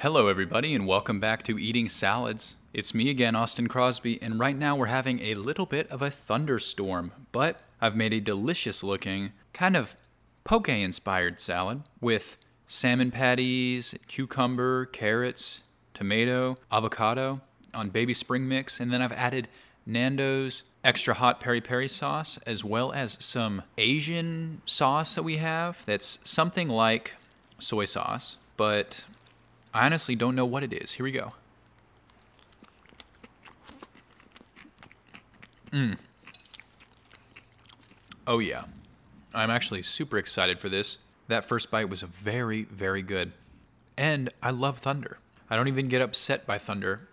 Hello, everybody, and welcome back to Eating Salads. It's me again, Austin Crosby, and right now we're having a little bit of a thunderstorm, but I've made a delicious looking, kind of poke inspired salad with salmon patties, cucumber, carrots, tomato, avocado on baby spring mix, and then I've added Nando's extra hot peri peri sauce as well as some Asian sauce that we have that's something like soy sauce, but I honestly don't know what it is. Here we go. Mmm. Oh, yeah. I'm actually super excited for this. That first bite was very, very good. And I love thunder. I don't even get upset by thunder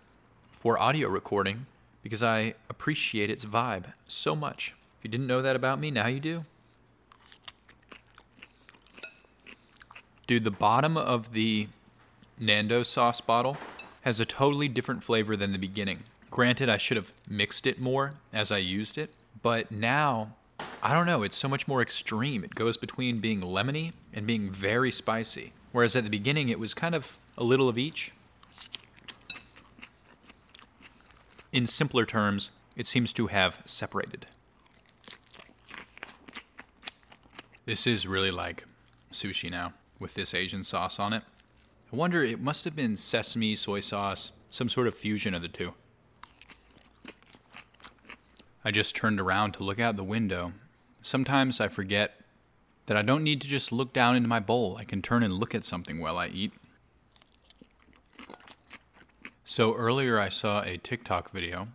for audio recording because I appreciate its vibe so much. If you didn't know that about me, now you do. Dude, the bottom of the Nando sauce bottle has a totally different flavor than the beginning. Granted, I should have mixed it more as I used it, but now, I don't know, it's so much more extreme. It goes between being lemony and being very spicy. Whereas at the beginning, it was kind of a little of each. In simpler terms, it seems to have separated. This is really like sushi now with this Asian sauce on it. I wonder, it must have been sesame, soy sauce, some sort of fusion of the two. I just turned around to look out the window. Sometimes I forget that I don't need to just look down into my bowl. I can turn and look at something while I eat. So earlier I saw a TikTok video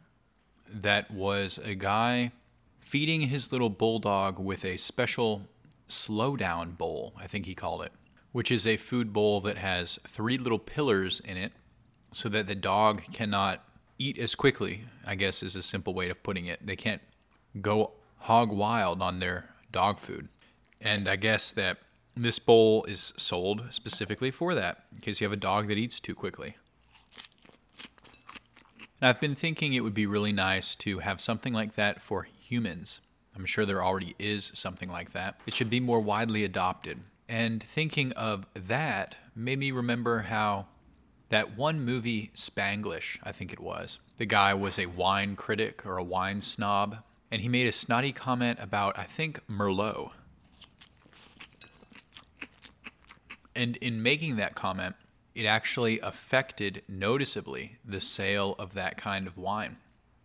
that was a guy feeding his little bulldog with a special slowdown bowl, I think he called it, which is a food bowl that has three little pillars in it so that the dog cannot eat as quickly, I guess is a simple way of putting it. They can't go hog wild on their dog food. And I guess that this bowl is sold specifically for that, in case you have a dog that eats too quickly. And I've been thinking it would be really nice to have something like that for humans. I'm sure there already is something like that. It should be more widely adopted. And thinking of that made me remember how that one movie, Spanglish, I think it was, the guy was a wine critic or a wine snob, and he made a snotty comment about, I think, Merlot. And in making that comment, it actually affected noticeably the sale of that kind of wine.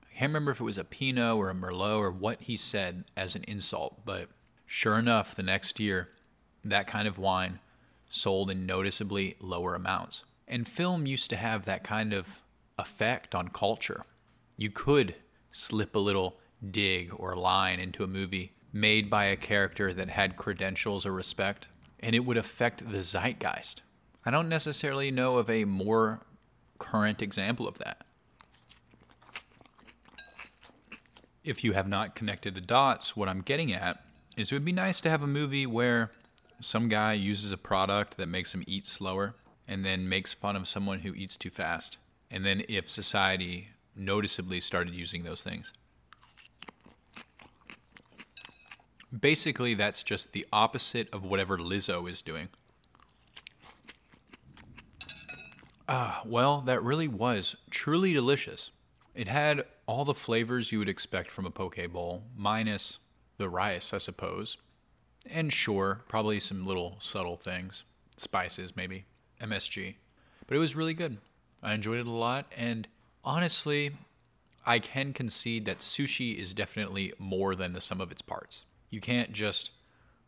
I can't remember if it was a Pinot or a Merlot or what he said as an insult, but sure enough, the next year, that kind of wine sold in noticeably lower amounts. And film used to have that kind of effect on culture. You could slip a little dig or line into a movie made by a character that had credentials or respect, and it would affect the zeitgeist. I don't necessarily know of a more current example of that. If you have not connected the dots, what I'm getting at is it would be nice to have a movie where some guy uses a product that makes him eat slower and then makes fun of someone who eats too fast. And then if society noticeably started using those things. Basically, that's just the opposite of whatever Lizzo is doing. Ah, well, that really was truly delicious. It had all the flavors you would expect from a poke bowl, minus the rice, I suppose. And sure, probably some little subtle things, spices maybe, MSG. But it was really good. I enjoyed it a lot, and honestly, I can concede that sushi is definitely more than the sum of its parts. You can't just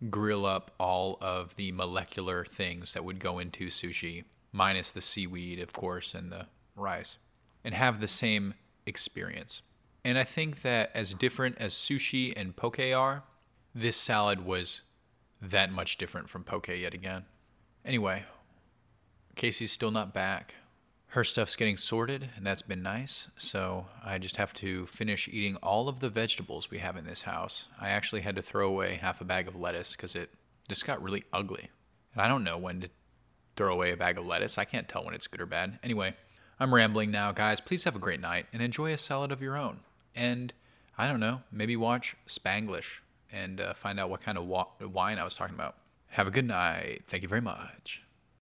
grill up all of the molecular things that would go into sushi minus the seaweed, of course, and the rice, and have the same experience. And I think that as different as sushi and poke are, this salad was that much different from poke yet again. Anyway, Casey's still not back. Her stuff's getting sorted, and that's been nice. So I just have to finish eating all of the vegetables we have in this house. I actually had to throw away half a bag of lettuce because it just got really ugly. And I don't know when to throw away a bag of lettuce. I can't tell when it's good or bad. Anyway, I'm rambling now, guys. Please have a great night and enjoy a salad of your own. And I don't know, maybe watch Spanglish and uh, find out what kind of wa- wine I was talking about. Have a good night. Thank you very much.